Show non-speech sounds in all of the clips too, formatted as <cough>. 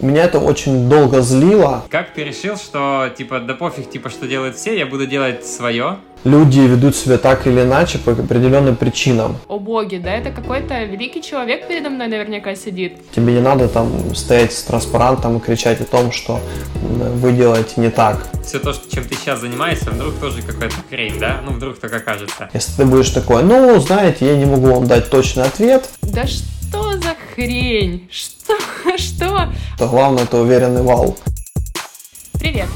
Меня это очень долго злило. Как ты решил, что типа да пофиг, типа что делают все, я буду делать свое? Люди ведут себя так или иначе по определенным причинам. О боги, да это какой-то великий человек передо мной наверняка сидит. Тебе не надо там стоять с транспарантом и кричать о том, что вы делаете не так. Все то, что, чем ты сейчас занимаешься, вдруг тоже какая-то хрень, да? Ну, вдруг так окажется. Если ты будешь такой, ну, знаете, я не могу вам дать точный ответ. Да что за хрень? Что? <laughs> Что? То главное это уверенный вал. Привет!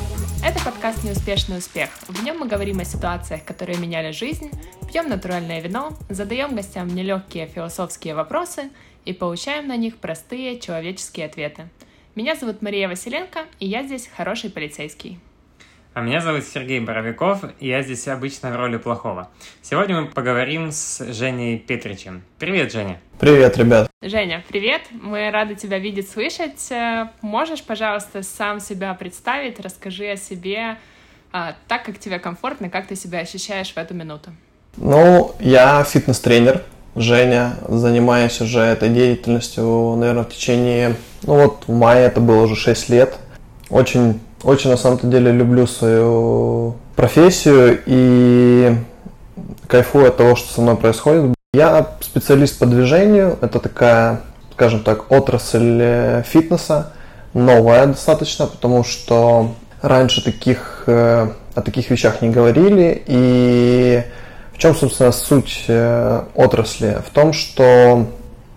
Это подкаст «Неуспешный успех». В нем мы говорим о ситуациях, которые меняли жизнь, пьем натуральное вино, задаем гостям нелегкие философские вопросы и получаем на них простые человеческие ответы. Меня зовут Мария Василенко, и я здесь хороший полицейский. А меня зовут Сергей Боровиков, и я здесь обычно в роли плохого. Сегодня мы поговорим с Женей Петричем. Привет, Женя. Привет, ребят. Женя, привет. Мы рады тебя видеть, слышать. Э, можешь, пожалуйста, сам себя представить, расскажи о себе а, так, как тебе комфортно, как ты себя ощущаешь в эту минуту. Ну, я фитнес-тренер, Женя, занимаюсь уже этой деятельностью, наверное, в течение, ну вот в мае это было уже 6 лет. Очень очень на самом-то деле люблю свою профессию и кайфую от того, что со мной происходит. Я специалист по движению. Это такая, скажем так, отрасль э, фитнеса. Новая достаточно, потому что раньше таких, э, о таких вещах не говорили. И в чем, собственно, суть э, отрасли? В том, что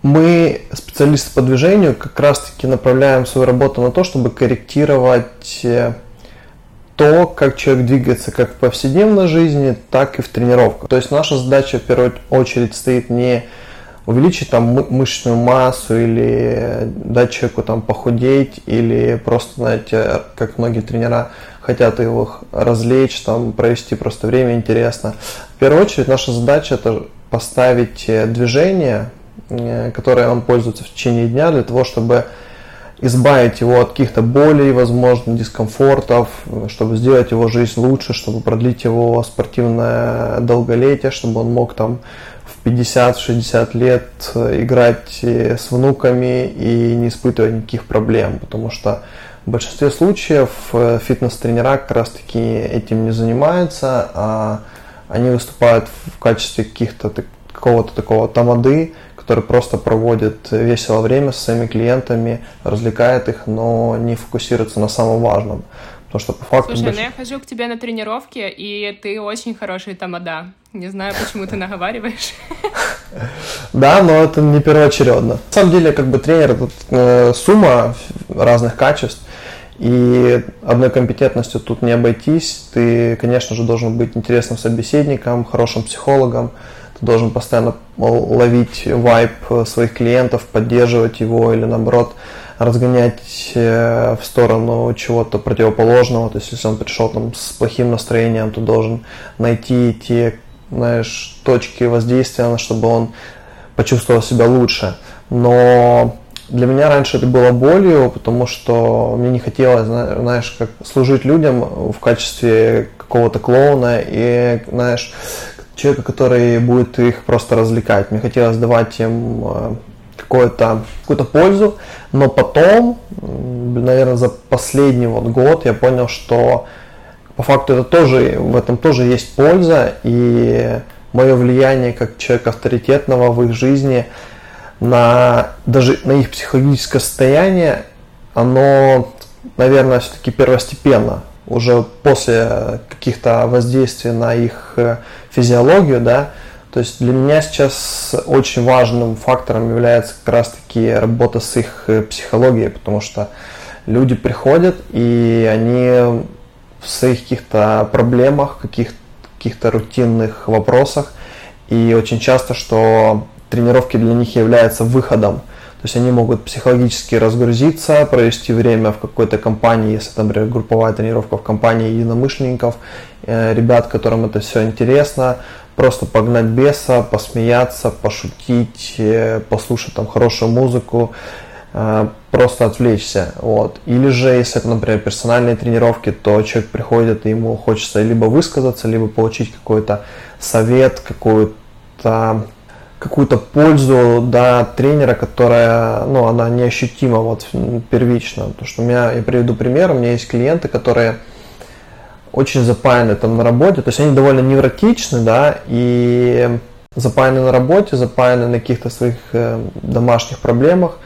мы, специалисты по движению, как раз-таки направляем свою работу на то, чтобы корректировать э, то, как человек двигается как в повседневной жизни, так и в тренировках. То есть наша задача в первую очередь стоит не увеличить там мышечную массу или дать человеку там похудеть или просто, знаете, как многие тренера хотят его развлечь, там провести просто время интересно. В первую очередь наша задача это поставить э, движение которой он пользуется в течение дня для того, чтобы избавить его от каких-то болей, возможно, дискомфортов, чтобы сделать его жизнь лучше, чтобы продлить его спортивное долголетие, чтобы он мог там в 50-60 лет играть с внуками и не испытывать никаких проблем, потому что в большинстве случаев э, фитнес-тренера как раз таки этим не занимаются, а они выступают в качестве каких-то какого-то такого тамады, который просто проводит весело время со своими клиентами, развлекает их, но не фокусируется на самом важном. Потому что по факту... Слушай, больш... ну я хожу к тебе на тренировки, и ты очень хороший тамада. Не знаю, почему ты наговариваешь. <laughs> Да, но это не первоочередно. На самом деле, как бы тренер это э, сумма разных качеств. И одной компетентностью тут не обойтись. Ты, конечно же, должен быть интересным собеседником, хорошим психологом, ты должен постоянно ловить вайп своих клиентов, поддерживать его или наоборот разгонять э, в сторону чего-то противоположного. То есть, если он пришел там с плохим настроением, то должен найти те, знаешь, точки воздействия, чтобы он почувствовал себя лучше. Но для меня раньше это было болью, потому что мне не хотелось, знаешь, как служить людям в качестве какого-то клоуна и, знаешь, человека, который будет их просто развлекать. Мне хотелось давать им э, какую-то какую пользу, но потом, наверное, за последний вот год я понял, что по факту это тоже, в этом тоже есть польза, и мое влияние как человека авторитетного в их жизни на даже на их психологическое состояние, оно, наверное, все-таки первостепенно уже после каких-то воздействий на их э, физиологию, да, то есть для меня сейчас очень важным фактором является как раз-таки работа с их э, психологией, потому что люди приходят и они в своих каких-то проблемах, каких- каких-то рутинных вопросах, и очень часто, что тренировки для них являются выходом – есть они могут психологически разгрузиться, провести время в какой-то компании, если, например, групповая тренировка в компании единомышленников, э, ребят, которым это все интересно, просто погнать беса, посмеяться, пошутить, э, послушать там хорошую музыку, э, просто отвлечься. Вот. Или же, если это, например, персональные тренировки, то человек приходит и ему хочется либо высказаться, либо получить какой-то совет, какую-то какую-то пользу да, тренера, которая, ну, она неощутима вот первично. Потому что у меня, я приведу пример, у меня есть клиенты, которые очень запаяны там на работе, то есть они довольно невротичны, да, и запаяны на работе, запаяны на каких-то своих э, домашних проблемах.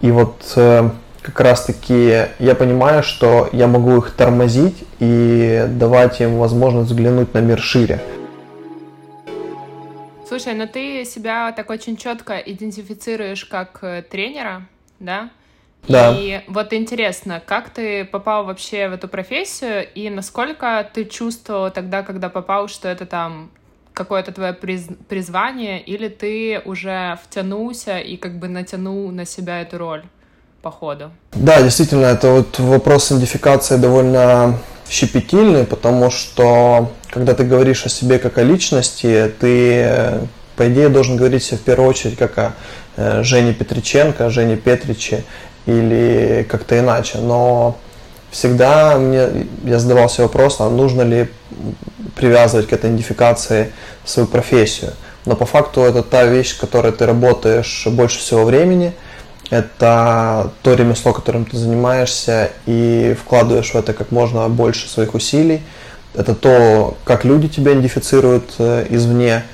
И вот э, как раз таки я понимаю, что я могу их тормозить и давать им возможность взглянуть на мир шире. Слушай, но ты себя так очень четко идентифицируешь как э, тренера, да? Да. И вот интересно, как ты попал вообще в эту профессию и насколько ты чувствовал тогда, когда попал, что это там какое-то твое приз... призвание, или ты уже втянулся и как бы натянул на себя эту роль по ходу? Да, действительно, это вот вопрос идентификации довольно щепетильный, потому что когда ты говоришь о себе как о личности, ты, по идее, должен говорить себе в первую очередь как о э, Жене Петриченко, Жене Петриче или как-то иначе. Но всегда мне, я задавался вопросом, а нужно ли привязывать к этой идентификации свою профессию. Но по факту это та вещь, с которой ты работаешь больше всего времени, это то ремесло, которым ты занимаешься и вкладываешь в это как можно больше своих усилий. Это то, как люди тебя идентифицируют э, извне.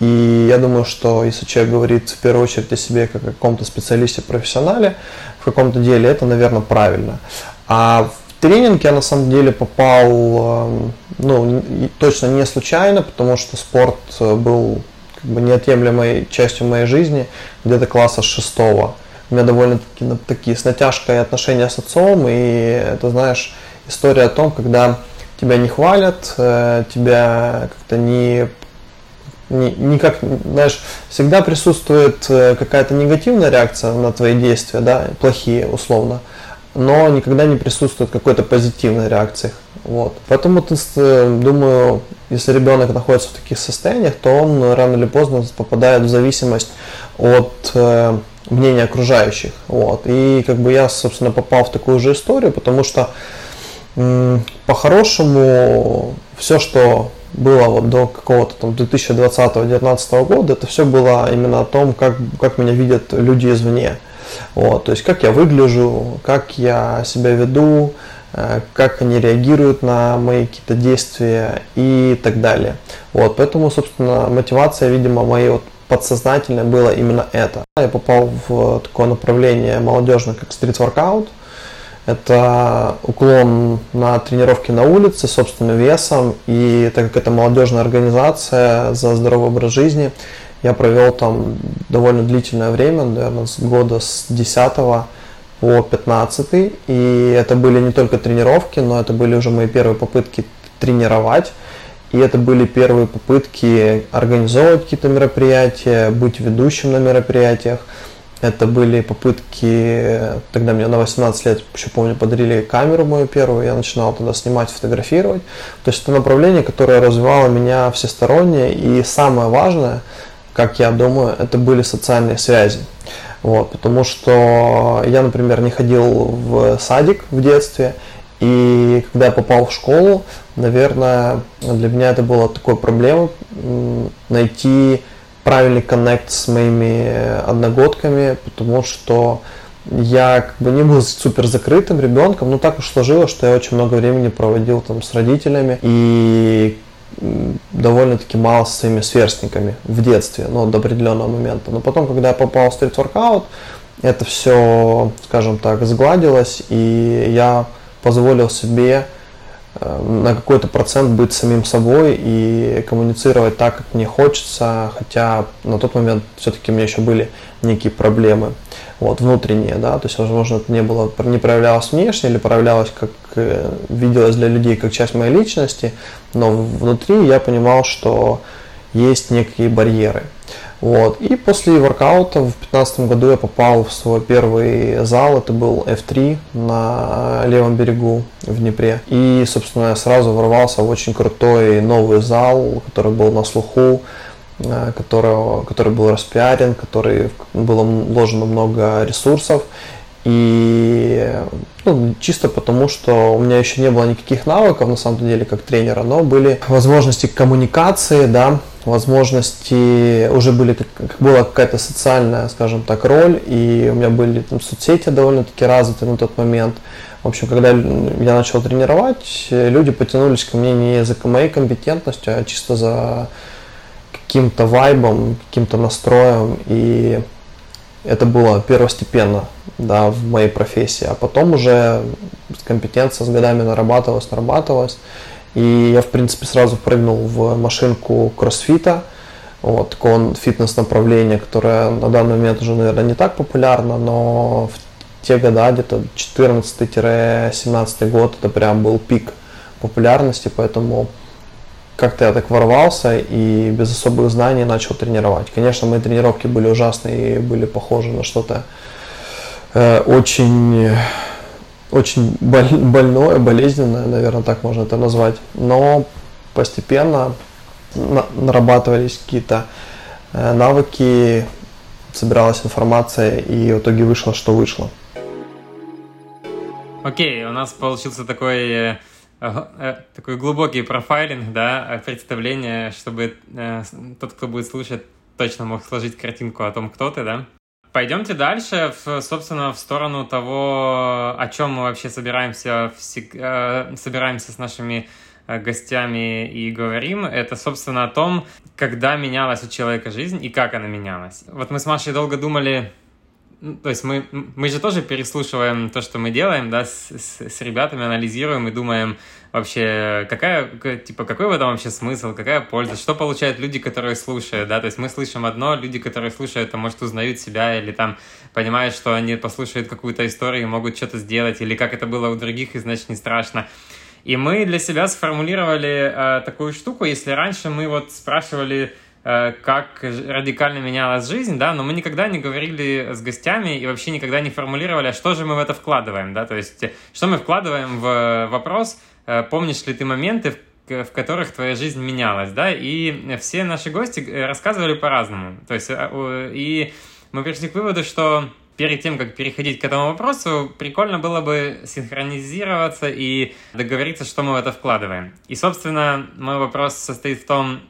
И я думаю, что если человек говорит в первую очередь о себе как о каком-то специалисте, профессионале в каком-то деле, это, наверное, правильно. А в тренинг я на самом деле попал, эм, ну, точно не случайно, потому что спорт э, был как бы неотъемлемой частью моей жизни где-то класса шестого. У меня довольно-таки ну, такие с натяжкой отношения с отцом, и это, знаешь, история о том, когда тебя не хвалят, э, тебя как-то не никак, знаешь, всегда присутствует э, какая-то негативная реакция на твои действия, да, плохие условно, но никогда не присутствует какой-то позитивной реакции. Вот. Поэтому, ты, э, думаю, если ребенок находится в таких состояниях, то он рано или поздно попадает в зависимость от мнения окружающих. Вот. И как бы я, собственно, попал в такую же историю, потому что по-хорошему все, что было вот до какого-то там 2020-2019 года, это все было именно о том, как, как меня видят люди извне. Вот, то есть как я выгляжу, как я себя веду, э, как они реагируют на мои какие-то действия и так далее. Вот, поэтому, собственно, мотивация, видимо, моей вот подсознательной была именно это. Я попал в такое направление молодежное, как стрит-воркаут – это уклон на тренировки на улице собственным весом. И так как это молодежная организация за здоровый образ жизни, я провел там довольно длительное время, наверное, с года с 10 по 15. И это были не только тренировки, но это были уже мои первые попытки тренировать. И это были первые попытки организовывать какие-то мероприятия, быть ведущим на мероприятиях. Это были попытки, тогда мне на 18 лет, еще помню, подарили камеру мою первую, я начинал тогда снимать, фотографировать. То есть это направление, которое развивало меня всесторонне. И самое важное, как я думаю, это были социальные связи. Вот, потому что я, например, не ходил в садик в детстве, и когда я попал в школу, наверное, для меня это было такой проблемой найти правильный коннект с моими одногодками, потому что я как бы не был <laughs> супер закрытым ребенком, но так уж сложилось, что я очень много времени проводил там с родителями и довольно-таки мало со своими сверстниками в детстве, ну, до определенного момента. Но потом, когда я попал в стрит-воркаут, это все, скажем так, сгладилось, и я позволил себе Э, на какой-то процент быть самим собой и коммуницировать так, как мне хочется, хотя на тот момент все-таки у меня еще были некие проблемы вот, внутренние, да, то есть, возможно, это не было, не проявлялось внешне или проявлялось как, э, виделось для людей как часть моей личности, но внутри я понимал, что есть некие барьеры. Вот. И после воркаута в 2015 году я попал в свой первый зал, это был F3 на левом берегу в Днепре. И, собственно, я сразу ворвался в очень крутой новый зал, который был на слуху, э, которого, который был распиарен, который было вложено много ресурсов. И ну, чисто потому, что у меня еще не было никаких навыков, на самом деле, как тренера, но были возможности коммуникации, да, возможности, уже были, как, была какая-то социальная, скажем так, роль, и у меня были там соцсети довольно-таки развиты на тот момент. В общем, когда я начал тренировать, люди потянулись ко мне не за моей компетентностью, а чисто за каким-то вайбом, каким-то настроем, и это было первостепенно да, в моей профессии, а потом уже компетенция с годами нарабатывалась, нарабатывалась, и я, в принципе, сразу прыгнул в машинку кроссфита, вот, такое фитнес-направление, которое на данный момент уже, наверное, не так популярно, но в те года, где-то 14-17 год, это прям был пик популярности, поэтому как-то я так ворвался и без особых знаний начал тренировать. Конечно, мои тренировки были ужасные и были похожи на что-то э, очень, очень боль, больное, болезненное, наверное, так можно это назвать. Но постепенно на, нарабатывались какие-то э, навыки, собиралась информация и в итоге вышло, что вышло. Окей, okay, у нас получился такой э, Э, такой глубокий профайлинг, да, представление, чтобы тот, кто будет слушать, точно мог сложить картинку о том, кто ты, да. Пойдемте дальше, в, собственно, в сторону того, о чем мы вообще собираемся, всег... э, собираемся с нашими э, гостями и говорим. Это, собственно, о том, когда менялась у человека жизнь и как она менялась. Вот мы с Машей долго думали, то есть мы, мы же тоже переслушиваем то, что мы делаем, да, с, с, с ребятами, анализируем и думаем вообще, какая, типа, какой в этом вообще смысл, какая польза, что получают люди, которые слушают, да, то есть мы слышим одно, люди, которые слушают, то, может, узнают себя или там понимают, что они послушают какую-то историю и могут что-то сделать, или как это было у других, и значит не страшно. И мы для себя сформулировали э, такую штуку, если раньше мы вот спрашивали, как радикально менялась жизнь, да, но мы никогда не говорили с гостями и вообще никогда не формулировали, а что же мы в это вкладываем, да, то есть что мы вкладываем в вопрос, э, помнишь ли ты моменты, в которых твоя жизнь менялась, да, и все наши гости э, рассказывали по-разному, то есть и мы пришли к выводу, что перед тем, как переходить к этому вопросу, прикольно было бы синхронизироваться и договориться, что мы в это вкладываем. И, собственно, мой вопрос состоит в том,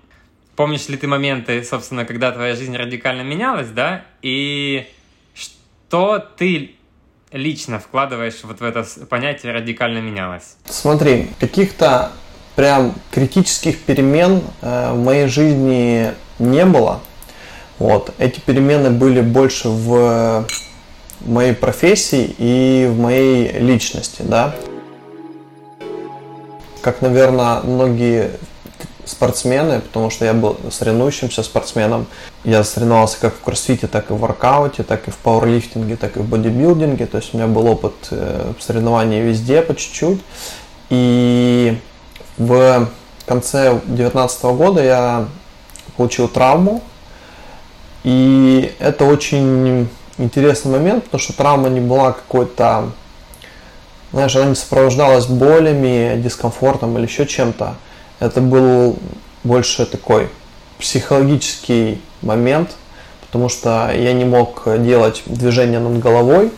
помнишь ли ты моменты, собственно, когда твоя жизнь радикально менялась, да, и что ты лично вкладываешь вот в это понятие радикально менялось? Смотри, каких-то прям критических перемен э, в моей жизни не было. Вот. Эти перемены были больше в моей профессии и в моей личности, да. Как, наверное, многие спортсмены, потому что я был соревнующимся спортсменом. Я соревновался как в кроссфите, так и в воркауте, так и в пауэрлифтинге, так и в бодибилдинге. То есть у меня был опыт э, соревнований везде по чуть-чуть. И в конце 2019 года я получил травму. И это очень интересный момент, потому что травма не была какой-то, знаешь, она не сопровождалась болями, дискомфортом или еще чем-то это был больше такой психологический момент, потому что я не мог делать движение над головой.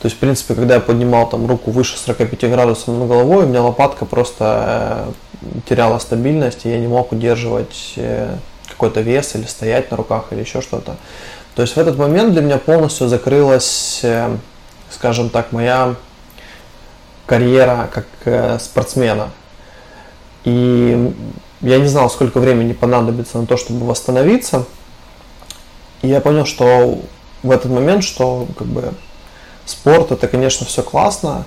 То есть, в принципе, когда я поднимал там руку выше 45 градусов над головой, у меня лопатка просто э, теряла стабильность, и я не мог удерживать э, какой-то вес или стоять на руках или еще что-то. То есть в этот момент для меня полностью закрылась, э, скажем так, моя карьера как спортсмена. И я не знал, сколько времени понадобится на то, чтобы восстановиться. И я понял, что в этот момент, что как бы спорт это, конечно, все классно,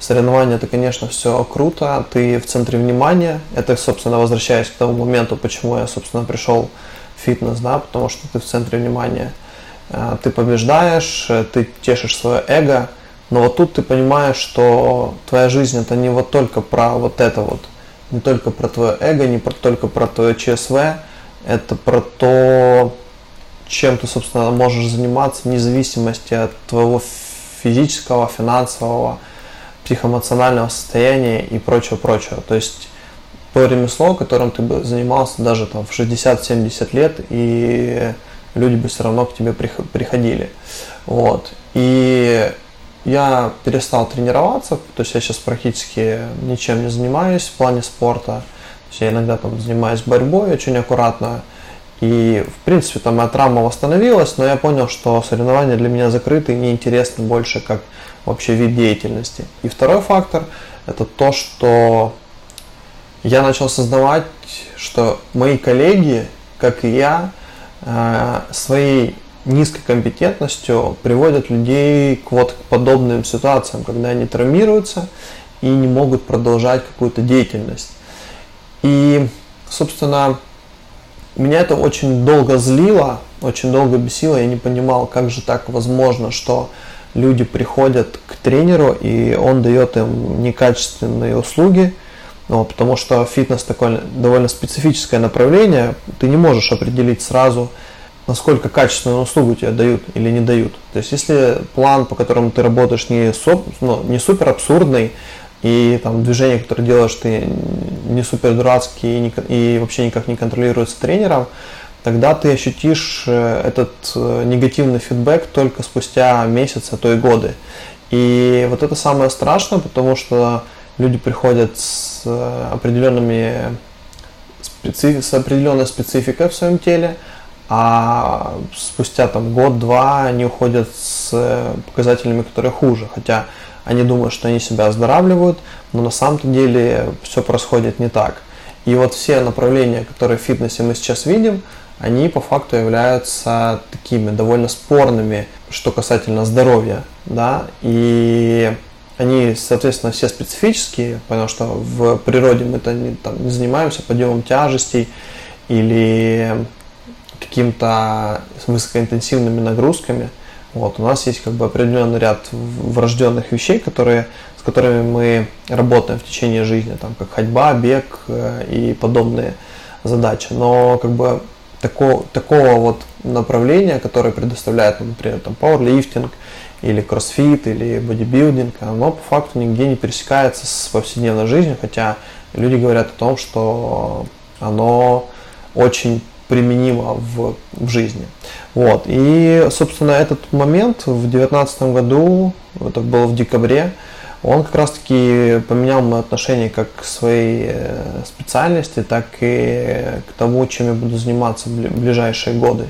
соревнования это, конечно, все круто, ты в центре внимания. Это, собственно, возвращаясь к тому моменту, почему я, собственно, пришел в фитнес, да, потому что ты в центре внимания. Э, ты побеждаешь, э, ты тешишь свое эго, но вот тут ты понимаешь, что твоя жизнь это не вот только про вот это вот не только про твое эго, не про, только про твое ЧСВ, это про то, чем ты, собственно, можешь заниматься вне зависимости от твоего физического, финансового, психоэмоционального состояния и прочего-прочего. То есть то ремесло, которым ты бы занимался даже там в 60-70 лет, и люди бы все равно к тебе приходили. Вот. И я перестал тренироваться, то есть я сейчас практически ничем не занимаюсь в плане спорта. Я иногда там занимаюсь борьбой очень аккуратно. И, в принципе, там моя травма восстановилась, но я понял, что соревнования для меня закрыты и неинтересны больше как вообще вид деятельности. И второй фактор – это то, что я начал осознавать, что мои коллеги, как и я, э, своей низкой компетентностью приводят людей к вот подобным ситуациям, когда они травмируются и не могут продолжать какую-то деятельность. И, собственно, меня это очень долго злило, очень долго бесило, я не понимал, как же так возможно, что люди приходят к тренеру, и он дает им некачественные услуги, ну, потому что фитнес такое довольно специфическое направление, ты не можешь определить сразу, насколько качественную услугу тебе дают или не дают. То есть, если план, по которому ты работаешь, не, соп, ну, не супер абсурдный, и там движения, которые делаешь, ты не супер дурацкий и, не, и вообще никак не контролируется тренером, тогда ты ощутишь э, этот э, негативный фидбэк только спустя месяцы, а то и годы. И вот это самое страшное, потому что люди приходят с э, определенными с определенной спецификой в своем теле, а спустя там год-два они уходят с показателями, которые хуже. Хотя они думают, что они себя оздоравливают, но на самом-то деле все происходит не так. И вот все направления, которые в фитнесе мы сейчас видим, они по факту являются такими довольно спорными, что касательно здоровья, да, и они, соответственно, все специфические, потому что в природе мы -то не, там, не занимаемся подъемом тяжестей или каким-то высокоинтенсивными нагрузками – вот, у нас есть как бы определенный ряд врожденных вещей, которые, с которыми мы работаем в течение жизни, там, как ходьба, бег э, и подобные задачи. Но как бы такого, такого вот направления, которое предоставляет, например, там, пауэрлифтинг или кроссфит или бодибилдинг, оно по факту нигде не пересекается с повседневной жизнью, хотя люди говорят о том, что оно очень применимо в, в жизни. Вот. И, собственно, этот момент в 2019 году, это было в декабре, он как раз-таки поменял мое отношение как к своей э, специальности, так и к тому, чем я буду заниматься в ближайшие годы.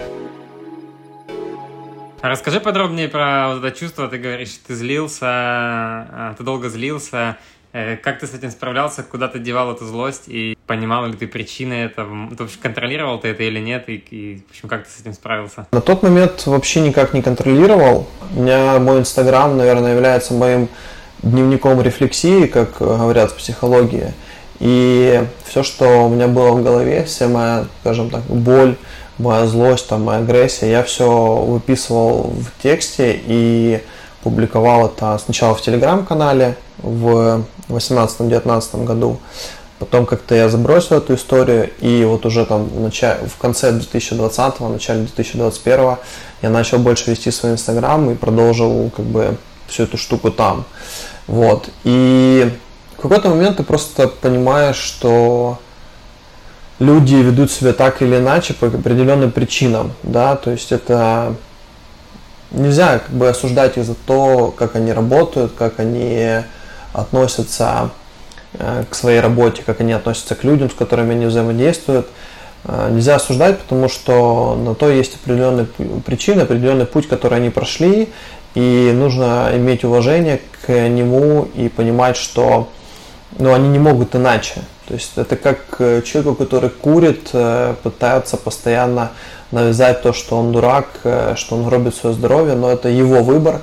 Расскажи подробнее про вот это чувство. Ты говоришь, ты злился, а, ты долго злился. Э, как ты с этим справлялся? Куда ты девал эту злость? И понимал ли ты причины этого? Ты вообще контролировал ты это или нет? И, и в общем, как ты с этим справился? На тот момент вообще никак не контролировал. У меня мой Инстаграм, наверное, является моим дневником рефлексии, как говорят в психологии. И все, что у меня было в голове, вся моя, скажем так, боль, моя злость, там, моя агрессия, я все выписывал в тексте и публиковал это сначала в телеграм-канале в 2018-2019 году. Потом как-то я забросил эту историю, и вот уже там в, начале, в конце 2020, в начале 2021 я начал больше вести свой инстаграм и продолжил как бы всю эту штуку там. Вот. И в какой-то момент ты просто понимаешь, что люди ведут себя так или иначе по определенным причинам, да, то есть это нельзя как бы осуждать их за то, как они работают, как они относятся э, к своей работе, как они относятся к людям, с которыми они взаимодействуют. Э, нельзя осуждать, потому что на то есть определенные причины, определенный путь, который они прошли, и нужно иметь уважение к нему и понимать, что ну, они не могут иначе. То есть это как э, человеку, который курит, пытается постоянно навязать то, что он дурак, что он гробит свое здоровье, но это его выбор,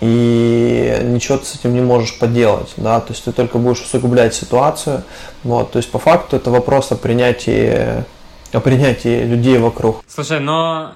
и ничего ты с этим не можешь поделать, да, то есть ты только будешь усугублять ситуацию, вот, то есть по факту это вопрос о принятии, о принятии людей вокруг. Слушай, но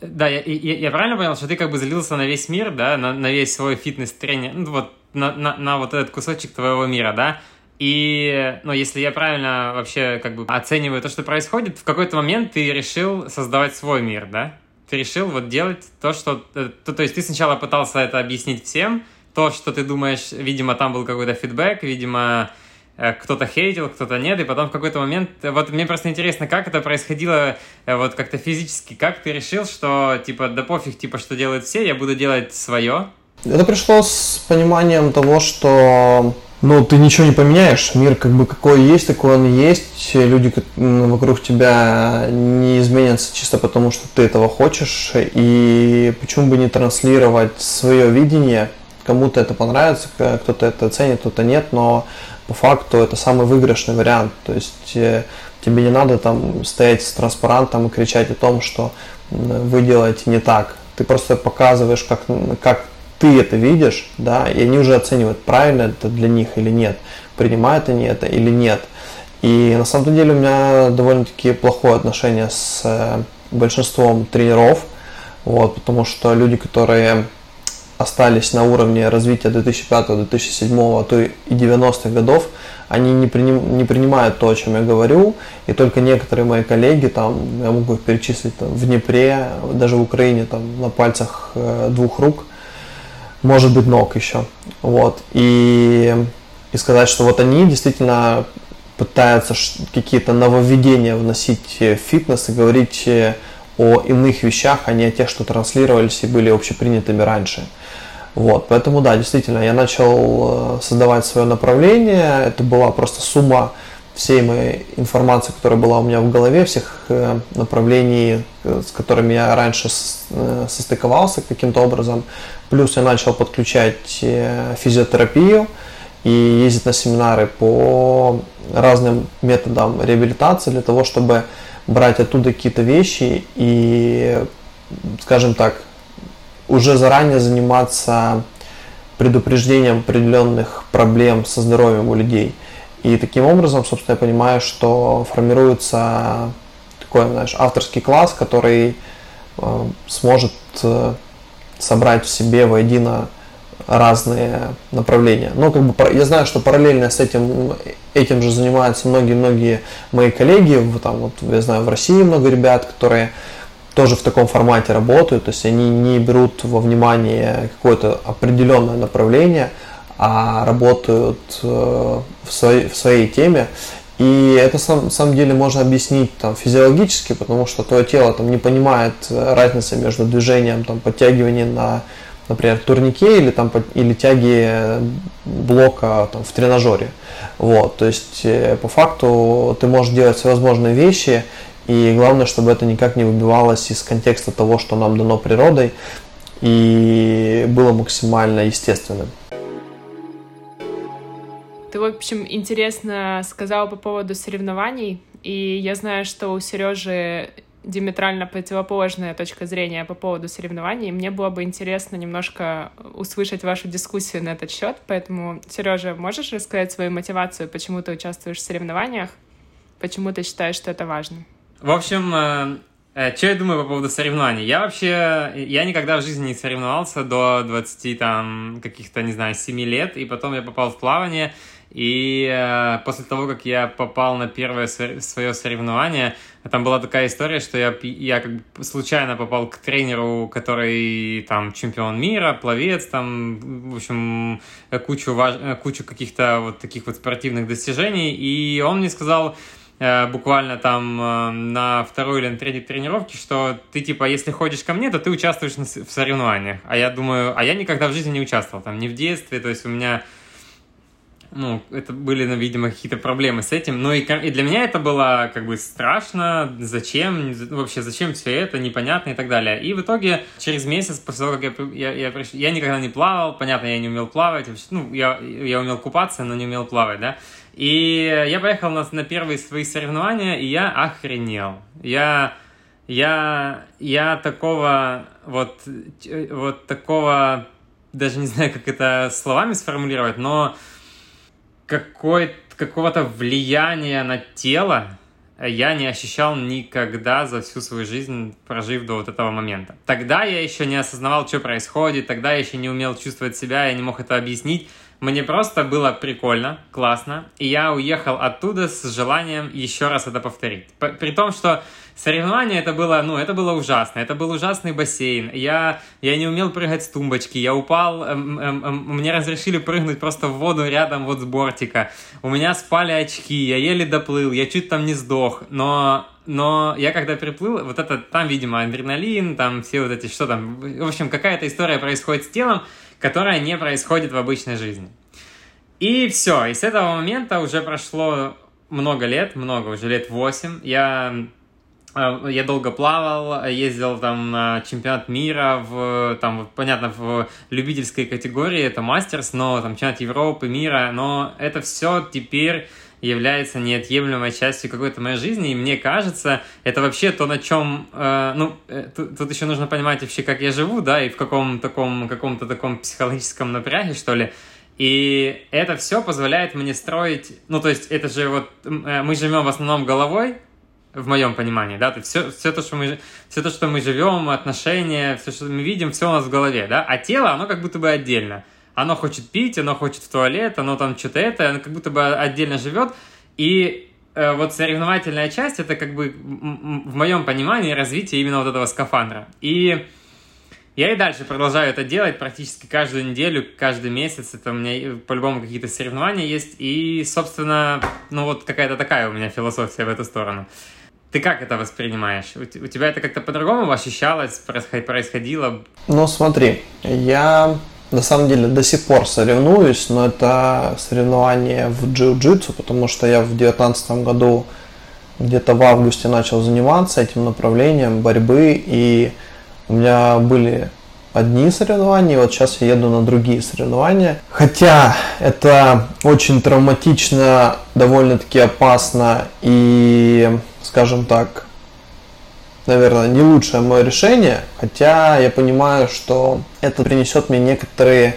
да, я, я, я правильно понял, что ты как бы залился на весь мир, да, на, на весь свой фитнес-тренинг, ну вот на, на, на вот этот кусочек твоего мира, да, и, ну, если я правильно вообще как бы оцениваю то, что происходит, в какой-то момент ты решил создавать свой мир, да? ты решил вот делать то, что... Э, то, то есть ты сначала пытался это объяснить всем, то, что ты думаешь, видимо, там был какой-то фидбэк, видимо, э, кто-то хейтил, кто-то нет, и потом в какой-то момент, вот мне просто интересно, как это происходило э, вот как-то физически, как ты решил, что типа да пофиг, типа что делают все, я буду делать свое? Это пришло с пониманием того, что Ну, ты ничего не поменяешь. Мир как бы какой есть, такой он есть. Люди вокруг тебя не изменятся чисто потому, что ты этого хочешь. И почему бы не транслировать свое видение? Кому-то это понравится, кто-то это оценит, кто-то нет, но по факту это самый выигрышный вариант. То есть э, тебе не надо там стоять с транспарантом и кричать о том, что вы делаете не так. Ты просто показываешь, как, как ты это видишь, да, и они уже оценивают, правильно это для них или нет, принимают они это или нет. И на самом деле у меня довольно-таки плохое отношение с э, большинством тренеров, вот, потому что люди, которые остались на уровне развития 2005-2007, а то и 90-х годов, они не, приним, не принимают то, о чем я говорю, и только некоторые мои коллеги, там, я могу их перечислить там, в Днепре, даже в Украине, там, на пальцах э, двух рук, может быть ног еще. Вот. И, и сказать, что вот они действительно пытаются какие-то нововведения вносить в фитнес и говорить о иных вещах, а не о тех, что транслировались и были общепринятыми раньше. Вот, поэтому да, действительно, я начал э, создавать свое направление. Это была просто сумма всей моей информации, которая была у меня в голове, всех э, направлений, э, с которыми я раньше состыковался каким-то образом. Плюс я начал подключать э, физиотерапию и ездить на семинары по разным методам реабилитации для того, чтобы брать оттуда какие-то вещи и, скажем так, уже заранее заниматься предупреждением определенных проблем со здоровьем у людей. И таким образом, собственно, я понимаю, что формируется такой, знаешь, авторский класс, который э, сможет э, собрать в себе воедино разные направления. Но как бы я знаю, что параллельно с этим этим же занимаются многие-многие мои коллеги. Там, вот, я знаю, в России много ребят, которые тоже в таком формате работают, то есть они не берут во внимание какое-то определенное направление, а работают э, в своей, в своей теме. И это на самом деле можно объяснить там, физиологически, потому что твое тело там, не понимает э, разницы между движением там, подтягивания на, например, турнике или, там, или тяги э, блока там, в тренажере. Вот, то есть по факту ты можешь делать всевозможные вещи, и главное, чтобы это никак не выбивалось из контекста того, что нам дано природой, и было максимально естественным. Ты, в общем, интересно сказал по поводу соревнований, и я знаю, что у Сережи диаметрально противоположная точка зрения по поводу соревнований. Мне было бы интересно немножко услышать вашу дискуссию на этот счет. Поэтому, Сережа, можешь рассказать свою мотивацию, почему ты участвуешь в соревнованиях? Почему ты считаешь, что это важно? В общем, э, э, что я думаю по поводу соревнований? Я вообще, я никогда в жизни не соревновался до 20, там, каких-то, не знаю, 7 лет, и потом я попал в плавание, и э, после того, как я попал на первое свое соревнование, там была такая история, что я, я как бы случайно попал к тренеру, который там чемпион мира, пловец, там, в общем, кучу, важ... кучу каких-то вот таких вот спортивных достижений, и он мне сказал, э, буквально там э, на второй или на третьей тренировке, что ты типа, если ходишь ко мне, то ты участвуешь в соревнованиях. А я думаю, а я никогда в жизни не участвовал, там, не в детстве, то есть у меня ну, это были, ну, видимо, какие-то проблемы с этим. Но и, и для меня это было как бы страшно, зачем, вообще, зачем все это, непонятно и так далее. И в итоге, через месяц после того, как я, я, я, пришел, я никогда не плавал, понятно, я не умел плавать, ну, я, я умел купаться, но не умел плавать, да. И я поехал на, на первые свои соревнования, и я охренел. Я, я, я такого, вот, вот такого, даже не знаю, как это словами сформулировать, но какой, какого-то влияния на тело я не ощущал никогда за всю свою жизнь, прожив до вот этого момента. Тогда я еще не осознавал, что происходит, тогда я еще не умел чувствовать себя, я не мог это объяснить. Мне просто было прикольно, классно, и я уехал оттуда с желанием еще раз это повторить. При том, что Соревнование это было, ну, это было ужасно. Это был ужасный бассейн. Я, я не умел прыгать с тумбочки. Я упал, эм, эм, эм, мне разрешили прыгнуть просто в воду рядом вот с бортика. У меня спали очки, я еле доплыл, я чуть там не сдох. Но но я когда приплыл, вот это, там, видимо, адреналин, там все вот эти, что там, в общем, какая-то история происходит с телом, которая не происходит в обычной жизни. И все, и с этого момента уже прошло много лет, много, уже лет 8. Я Э, я долго плавал, ездил там на чемпионат мира, в, там, понятно, в любительской категории, это мастерс, но там чемпионат Европы, мира, но это все теперь является неотъемлемой частью какой-то моей жизни, и мне кажется, это вообще то, на чем, э, ну, э, тут, тут еще нужно понимать вообще, как я живу, да, и в каком таком, каком-то таком психологическом напряге, что ли, и это все позволяет мне строить, ну, то есть это же вот, э, мы живем в основном головой, в моем понимании, да, то все, все, то, что мы, все то, что мы живем, отношения, все, что мы видим, все у нас в голове, да, а тело, оно как будто бы отдельно. Оно хочет пить, оно хочет в туалет, оно там что-то это, оно как будто бы отдельно живет, и э, вот соревновательная часть, это как бы в моем понимании развитие именно вот этого скафандра. И я и дальше продолжаю это делать практически каждую неделю, каждый месяц. Это у меня по-любому какие-то соревнования есть. И, собственно, ну вот какая-то такая у меня философия в эту сторону. Ты как это воспринимаешь? У тебя это как-то по-другому ощущалось, происходило? Ну, смотри, я на самом деле до сих пор соревнуюсь, но это соревнование в джиу-джитсу, потому что я в 2019 году где-то в августе начал заниматься этим направлением борьбы, и у меня были одни соревнования, вот сейчас я еду на другие соревнования. Хотя это очень травматично, довольно-таки опасно и скажем так, наверное, не лучшее мое решение, хотя я понимаю, что это принесет мне некоторые,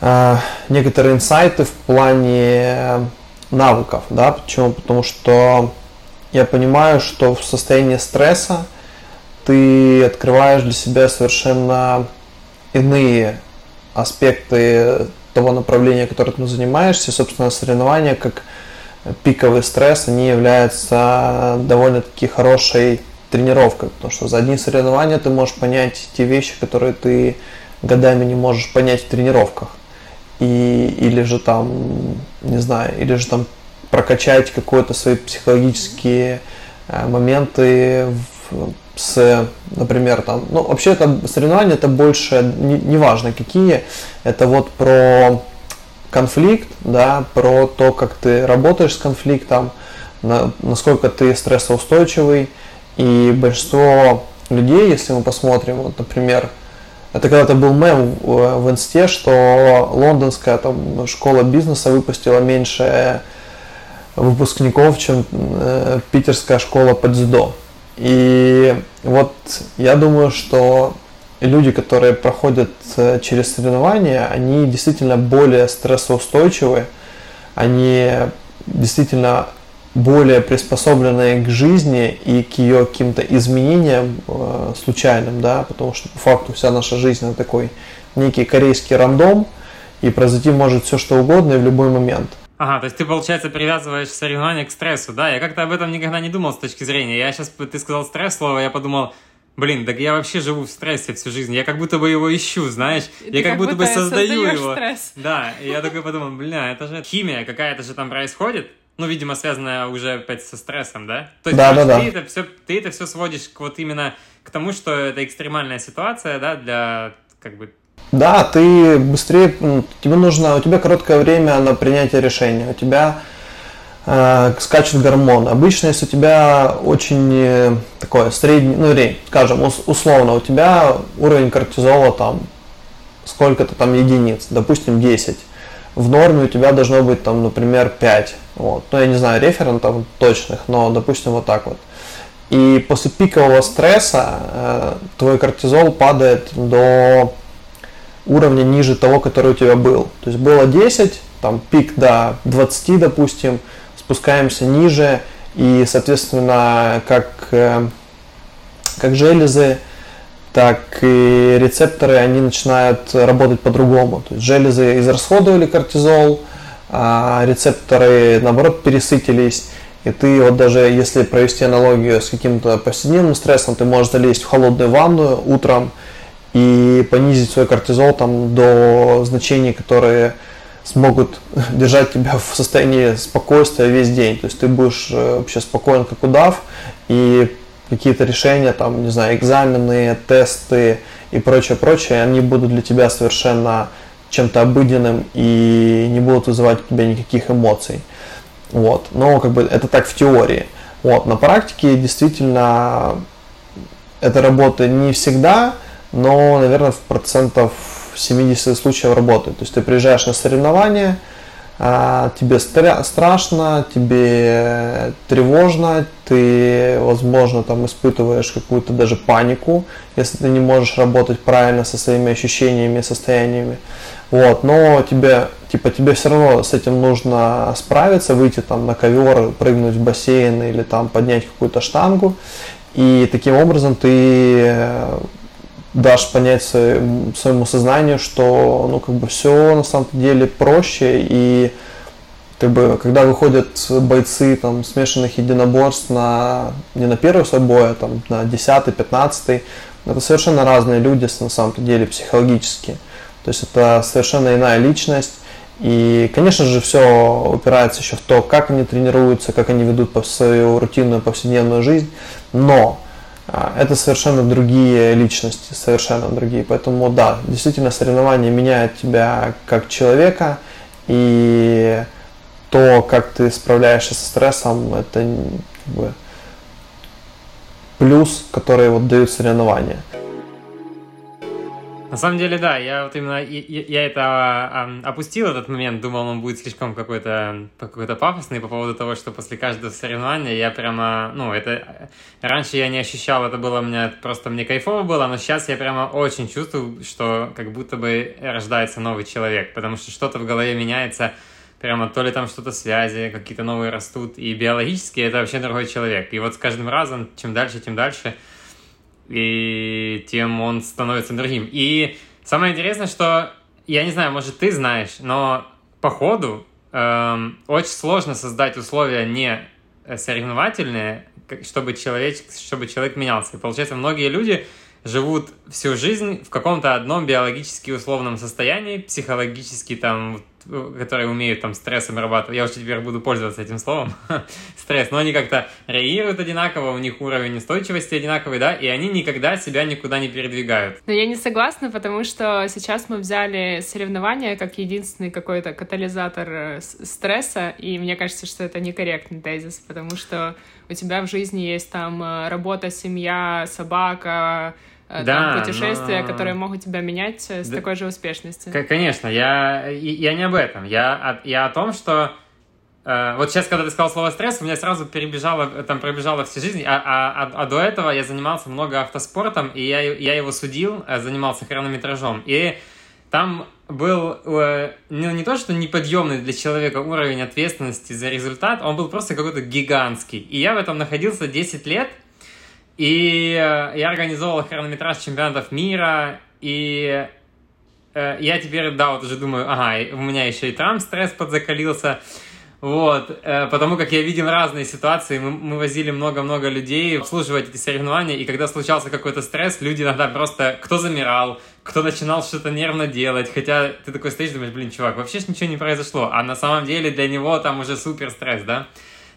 э, некоторые инсайты в плане навыков, да, почему? Потому что я понимаю, что в состоянии стресса ты открываешь для себя совершенно иные аспекты того направления, которым ты занимаешься, собственно, соревнования как пиковый стресс, они являются довольно-таки хорошей тренировкой, потому что за одни соревнования ты можешь понять те вещи, которые ты годами не можешь понять в тренировках. И, или же там, не знаю, или же там прокачать какие-то свои психологические э, моменты в, с, например, там, ну, вообще это соревнования это больше, не, не какие, это вот про конфликт, да, про то, как ты работаешь с конфликтом, на, насколько ты стрессоустойчивый. И большинство людей, если мы посмотрим, вот, например, это когда-то был мем в, инсте, что лондонская там, школа бизнеса выпустила меньше выпускников, чем э, питерская школа по дзюдо. И вот я думаю, что люди, которые проходят э, через соревнования, они действительно более стрессоустойчивы, они действительно более приспособленные к жизни и к ее каким-то изменениям э, случайным, да, потому что по факту вся наша жизнь это такой некий корейский рандом, и произойти может все что угодно и в любой момент. Ага, то есть ты, получается, привязываешь соревнования к стрессу, да? Я как-то об этом никогда не думал с точки зрения. Я сейчас, ты сказал стресс слово, я подумал, Блин, так я вообще живу в стрессе всю жизнь. Я как будто бы его ищу, знаешь. И я как, как будто бы создаю его. Стресс. Да, и я такой подумал, бля, это же химия какая-то же там происходит. Ну, видимо, связанная уже опять со стрессом, да? То есть да, да, да. ты, это все, ты это все сводишь к вот именно к тому, что это экстремальная ситуация, да, для как бы да, ты быстрее, тебе нужно, у тебя короткое время на принятие решения, у тебя э, скачет гормон. Обычно, если у тебя очень э, такое средний, ну, скажем, условно, у тебя уровень кортизола там сколько-то там единиц, допустим, 10. В норме у тебя должно быть там, например, 5. Вот. Ну, я не знаю референтов точных, но, допустим, вот так вот. И после пикового стресса э, твой кортизол падает до уровня ниже того, который у тебя был. То есть было 10, там пик до 20, допустим, спускаемся ниже, и, соответственно, как, э, как железы, так и рецепторы, они начинают работать по-другому. То есть железы израсходовали кортизол, а рецепторы, наоборот, пересытились. И ты вот даже если провести аналогию с каким-то повседневным стрессом, ты можешь залезть в холодную ванну утром и понизить свой кортизол там до значений, которые смогут <laughs> держать тебя в состоянии спокойствия весь день. То есть ты будешь э, вообще спокоен, как удав, и какие-то решения, там, не знаю, экзамены, тесты и прочее, прочее, они будут для тебя совершенно чем-то обыденным и не будут вызывать у тебя никаких эмоций. Вот. Но как бы это так в теории. Вот. На практике действительно это работает не всегда, но, наверное, в процентов 70 случаев работает. То есть ты приезжаешь на соревнования, а, тебе страшно, тебе тревожно, ты, возможно, там испытываешь какую-то даже панику, если ты не можешь работать правильно со своими ощущениями, состояниями. Вот, но тебе, типа, тебе все равно с этим нужно справиться, выйти там на ковер, прыгнуть в бассейн или там поднять какую-то штангу. И таким образом ты дашь понять своему, своему сознанию, что ну как бы все на самом деле проще и как бы когда выходят бойцы там смешанных единоборств на не на первый свой бой, а там на десятый, пятнадцатый, это совершенно разные люди на самом деле психологически. То есть это совершенно иная личность. И, конечно же, все упирается еще в то, как они тренируются, как они ведут свою рутинную повседневную жизнь. Но это совершенно другие личности, совершенно другие. Поэтому да, действительно соревнования меняют тебя как человека, и то, как ты справляешься со стрессом, это как бы, плюс, который вот дают соревнования. На самом деле, да, я вот именно, я, я это а, опустил этот момент, думал, он будет слишком какой-то какой-то пафосный по поводу того, что после каждого соревнования я прямо, ну, это, раньше я не ощущал, это было мне, просто мне кайфово было, но сейчас я прямо очень чувствую, что как будто бы рождается новый человек, потому что что-то в голове меняется, прямо то ли там что-то связи, какие-то новые растут, и биологически это вообще другой человек. И вот с каждым разом, чем дальше, тем дальше, и тем он становится другим. И самое интересное, что, я не знаю, может, ты знаешь, но по ходу эм, очень сложно создать условия не соревновательные, чтобы человек, чтобы человек менялся. И получается, многие люди живут всю жизнь в каком-то одном биологически условном состоянии, психологически там которые умеют там стресс обрабатывать, я уже теперь буду пользоваться этим словом, <laughs> стресс, но они как-то реагируют одинаково, у них уровень устойчивости одинаковый, да, и они никогда себя никуда не передвигают. Но я не согласна, потому что сейчас мы взяли соревнования как единственный какой-то катализатор э, стресса, и мне кажется, что это некорректный тезис, потому что у тебя в жизни есть там э, работа, семья, собака, да, там, путешествия, но... которые могут тебя менять э, с да, такой же успешностью. Конечно, я, я не об этом. Я, я о том, что э, вот сейчас, когда ты сказал слово стресс, у меня сразу перебежало, там пробежала всю жизнь, а, а, а, а до этого я занимался много автоспортом, и я, я его судил, э, занимался хронометражом, и там был э, ну, не то, что неподъемный для человека уровень ответственности за результат, он был просто какой-то гигантский. И я в этом находился 10 лет, и э, я организовал хронометраж чемпионатов мира, и э, я теперь, да, вот уже думаю, ага, у меня еще и Трамп стресс подзакалился, вот, э, потому как я видел разные ситуации, мы, мы возили много-много людей обслуживать эти соревнования, и когда случался какой-то стресс, люди иногда просто, кто замирал, кто начинал что-то нервно делать, хотя ты такой стоишь, думаешь, блин, чувак, вообще ж ничего не произошло, а на самом деле для него там уже супер стресс, да?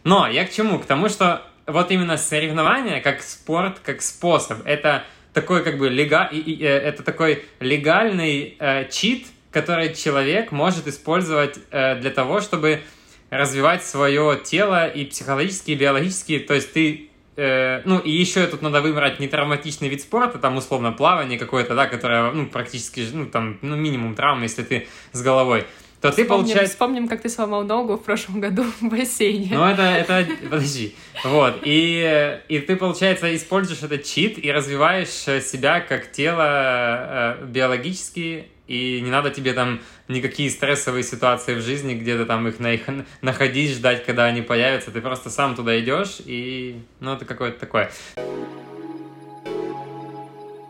Но я к чему? К тому, что вот именно соревнования как спорт, как способ, это такой как бы лега... э, это такой легальный э, чит, который человек может использовать э, для того, чтобы развивать свое тело и психологически, и биологически. То есть ты э, ну, и еще тут надо выбрать не травматичный вид спорта, там, условно, плавание какое-то, да, которое, ну, практически, ну, там, ну, минимум травм, если ты с головой то ты, получается... Вспомним, как ты сломал ногу в прошлом году <laughs> в бассейне. Ну, это, это, подожди. Вот, и, и ты, получается, используешь этот чит и развиваешь себя как тело э, биологически, и не надо тебе там никакие стрессовые ситуации в жизни, где ты там их, на, их находить, ждать, когда они появятся. Ты просто сам туда идешь, и, ну, это какое-то такое.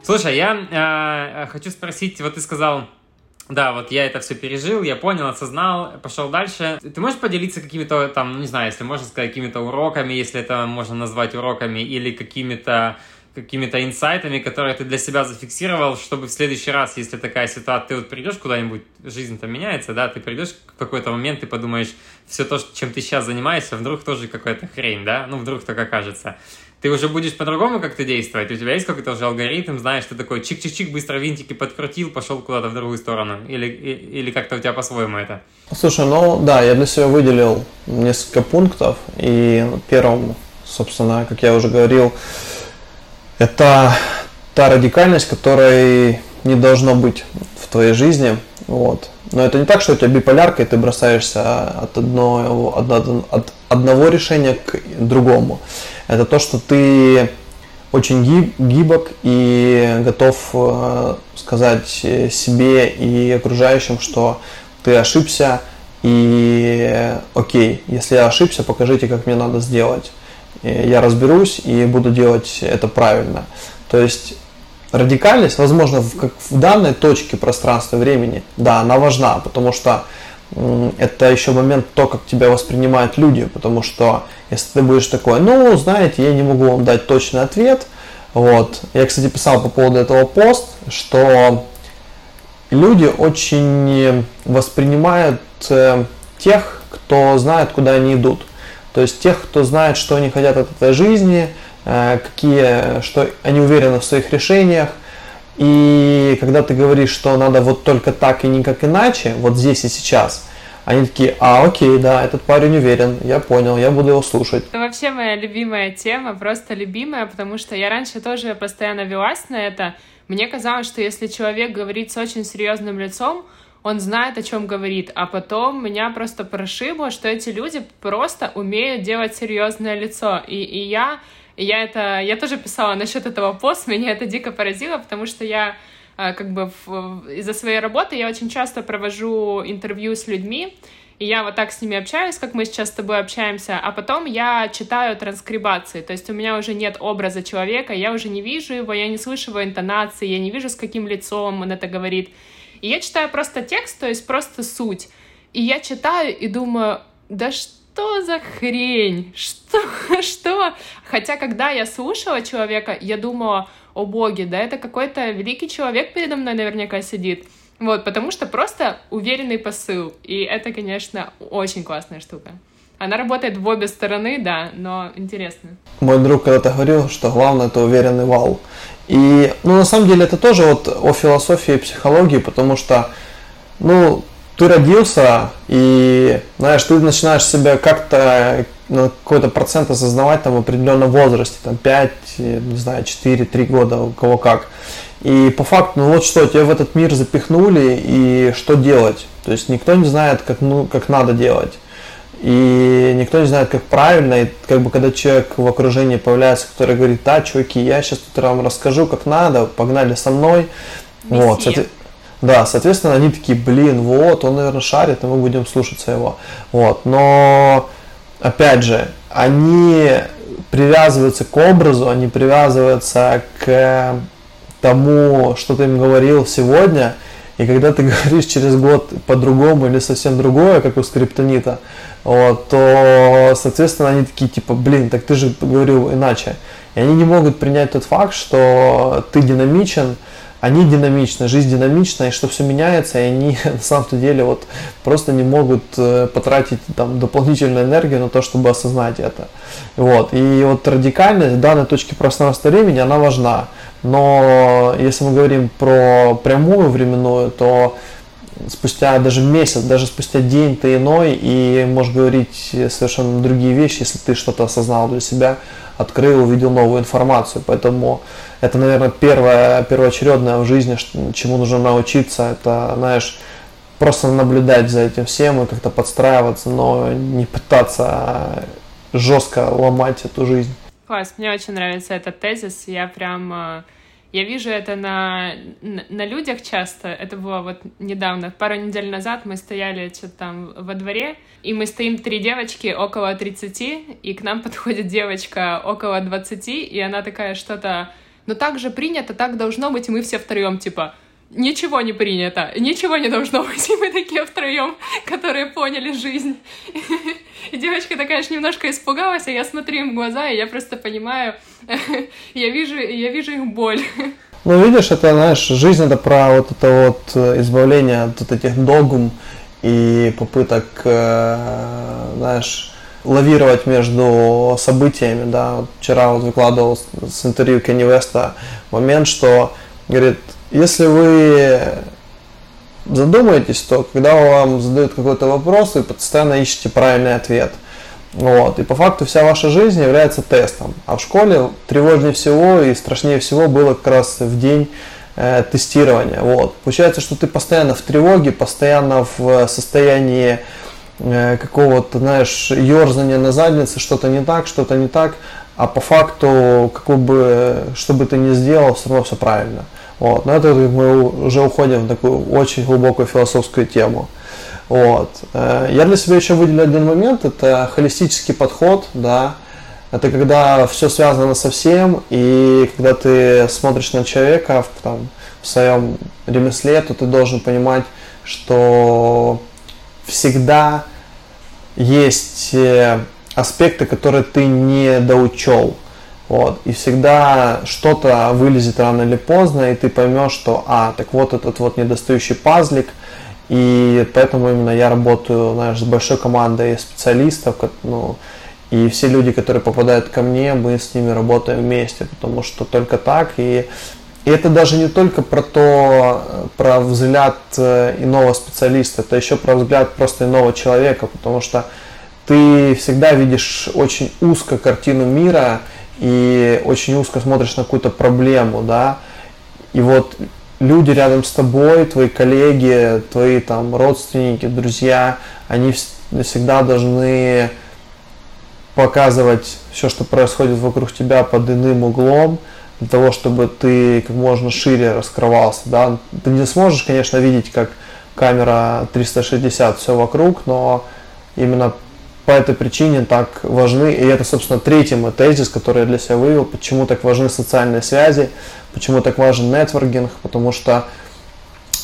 Слушай, я э, хочу спросить, вот ты сказал, да, вот я это все пережил, я понял, осознал, пошел дальше. Ты можешь поделиться какими-то там, не знаю, если можно сказать, какими-то уроками, если это можно назвать уроками, или какими-то какими-то инсайтами, которые ты для себя зафиксировал, чтобы в следующий раз, если такая ситуация, ты вот придешь куда-нибудь, жизнь там меняется, да, ты придешь в какой-то момент, ты подумаешь, все то, чем ты сейчас занимаешься, вдруг тоже какая-то хрень, да, ну, вдруг так окажется ты уже будешь по-другому как-то действовать. У тебя есть какой-то уже алгоритм, знаешь, ты такой чик-чик-чик, быстро винтики подкрутил, пошел куда-то в другую сторону. Или, или как-то у тебя по-своему это? Слушай, ну да, я для себя выделил несколько пунктов. И первым, собственно, как я уже говорил, это та радикальность, которой не должно быть в твоей жизни. Вот. Но это не так, что у тебя биполярка, и ты бросаешься от одного, от одного решения к другому. Это то, что ты очень гибок и готов э, сказать себе и окружающим, что ты ошибся, и окей, если я ошибся, покажите, как мне надо сделать. Я разберусь и буду делать это правильно. То есть радикальность, возможно, в, как в данной точке пространства времени, да, она важна, потому что это еще момент то, как тебя воспринимают люди, потому что если ты будешь такой, ну, знаете, я не могу вам дать точный ответ, вот, я, кстати, писал по поводу этого пост, что люди очень воспринимают э, тех, кто знает, куда они идут, то есть тех, кто знает, что они хотят от этой жизни, э, какие, что они уверены в своих решениях, и когда ты говоришь, что надо вот только так и никак иначе, вот здесь и сейчас, они такие, а, окей, да, этот парень уверен, я понял, я буду его слушать. Это вообще моя любимая тема, просто любимая, потому что я раньше тоже постоянно велась на это. Мне казалось, что если человек говорит с очень серьезным лицом, он знает, о чем говорит, а потом меня просто прошибло, что эти люди просто умеют делать серьезное лицо, и, и я и я это, я тоже писала насчет этого поста, меня это дико поразило, потому что я э, как бы из-за своей работы я очень часто провожу интервью с людьми, и я вот так с ними общаюсь, как мы сейчас с тобой общаемся, а потом я читаю транскрибации, то есть у меня уже нет образа человека, я уже не вижу его, я не слышу его интонации, я не вижу, с каким лицом он это говорит. И я читаю просто текст, то есть просто суть. И я читаю и думаю, да что что за хрень? Что? <laughs> Что? Хотя, когда я слушала человека, я думала, о боге, да это какой-то великий человек передо мной наверняка сидит. Вот, потому что просто уверенный посыл. И это, конечно, очень классная штука. Она работает в обе стороны, да, но интересно. Мой друг когда-то говорил, что главное это уверенный вал. И, ну, на самом деле, это тоже вот о философии и психологии, потому что, ну, ты родился, и, знаешь, ты начинаешь себя как-то на какой-то процент осознавать там в определенном возрасте, там 5, не знаю, 4, 3 года, у кого как. И по факту, ну вот что, тебя в этот мир запихнули, и что делать? То есть никто не знает, как, ну, как надо делать. И никто не знает, как правильно. И как бы когда человек в окружении появляется, который говорит, да, чуваки, я сейчас тут вам расскажу, как надо, погнали со мной. Мессия. Вот, да, соответственно, они такие, блин, вот, он, наверное, шарит, и мы будем слушаться его. Вот, но, опять же, они привязываются к образу, они привязываются к тому, что ты им говорил сегодня, и когда ты <laughs> говоришь через год по-другому или совсем другое, как у скриптонита, вот, то, соответственно, они такие, типа, блин, так ты же говорил иначе. И они не могут принять тот факт, что ты динамичен, они динамичны, жизнь динамична, и что все меняется, и они <laughs> на самом деле вот просто не могут э, потратить там дополнительную энергию на то, чтобы осознать это. Вот. И вот радикальность данной точки пространства времени, она важна. Но если мы говорим про прямую временную, то спустя даже месяц, даже спустя день ты иной и можешь говорить совершенно другие вещи, если ты что-то осознал для себя, открыл, увидел новую информацию. Поэтому это, наверное, первое, первоочередное в жизни, чему нужно научиться. Это, знаешь, просто наблюдать за этим всем и как-то подстраиваться, но не пытаться жестко ломать эту жизнь. Класс, мне очень нравится этот тезис. Я прям э, я вижу это на, на, на людях часто. Это было вот недавно, пару недель назад мы стояли что-то там во дворе, и мы стоим три девочки около 30, и к нам <laughs> подходит девочка около 20, и она такая что-то ну так же принято, так должно быть, и мы все втроем, типа, ничего не принято, ничего не должно <laughs> быть, и мы такие втроем, которые поняли жизнь. И девочка такая же немножко испугалась, а я смотрю им в глаза, и я просто понимаю, <laughs> я вижу, я вижу их боль. Ну, видишь, это, знаешь, жизнь это про вот это вот э, избавление от этих догм и попыток, э, знаешь, лавировать между событиями, да. Вчера вот выкладывал с интервью Кенни Веста момент, что, говорит, если вы задумаетесь, то когда вам задают какой-то вопрос, вы постоянно ищете правильный ответ. Вот. И по факту вся ваша жизнь является тестом. А в школе тревожнее всего и страшнее всего было как раз в день э, тестирования. Вот. Получается, что ты постоянно в тревоге, постоянно в состоянии э, какого-то, знаешь, ерзания на заднице, что-то не так, что-то не так, а по факту, какой бы, что бы ты ни сделал, все равно все правильно. Вот. Но это мы уже уходим в такую очень глубокую философскую тему. Вот. Э, я для себя еще выделил один момент, это холистический подход, да, это когда все связано со всем, и когда ты смотришь на человека в, там, в своем ремесле, то ты должен понимать, что всегда есть э, аспекты, которые ты не доучел. Вот. И всегда что-то вылезет рано или поздно, и ты поймешь, что, а, так вот этот вот недостающий пазлик, и поэтому именно я работаю, знаешь, с большой командой специалистов, ну, и все люди, которые попадают ко мне, мы с ними работаем вместе, потому что только так, и, и это даже не только про то, про взгляд э, иного специалиста, это еще про взгляд просто иного человека, потому что ты всегда видишь очень узко картину мира, и очень узко смотришь на какую-то проблему, да, и вот люди рядом с тобой, твои коллеги, твои там родственники, друзья, они всегда должны показывать все, что происходит вокруг тебя под иным углом, для того, чтобы ты как можно шире раскрывался, да. Ты не сможешь, конечно, видеть, как камера 360 все вокруг, но именно по этой причине так важны, и это, собственно, третий мой тезис, который я для себя вывел, почему так важны социальные связи, почему так важен нетворкинг, потому что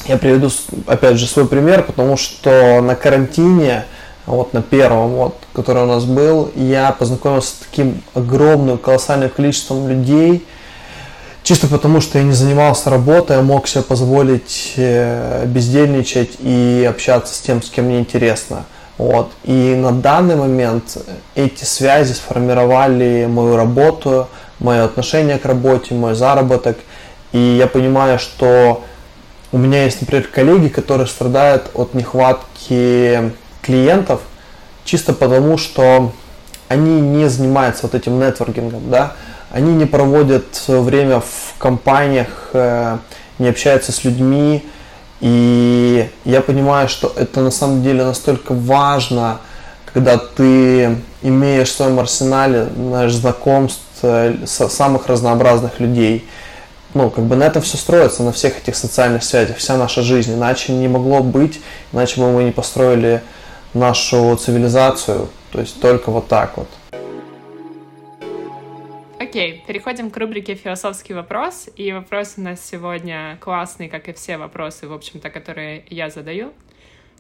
я приведу, опять же, свой пример, потому что на карантине, вот на первом, вот, который у нас был, я познакомился с таким огромным, колоссальным количеством людей, чисто потому, что я не занимался работой, я мог себе позволить э, бездельничать и общаться с тем, с кем мне интересно – вот. И на данный момент эти связи сформировали мою работу, мое отношение к работе, мой заработок. И я понимаю, что у меня есть, например, коллеги, которые страдают от нехватки клиентов, чисто потому, что они не занимаются вот этим нетворкингом, да, они не проводят время в компаниях, э, не общаются с людьми, и я понимаю, что это на самом деле настолько важно, когда ты имеешь в своем арсенале знаешь, знакомств э, с самых разнообразных людей. Ну, как бы на этом все строится, на всех этих социальных связях, вся наша жизнь. Иначе не могло быть, иначе бы мы не построили нашу цивилизацию. То есть только вот так вот. Окей, переходим к рубрике «Философский вопрос». И вопрос у нас сегодня классный, как и все вопросы, в общем-то, которые я задаю.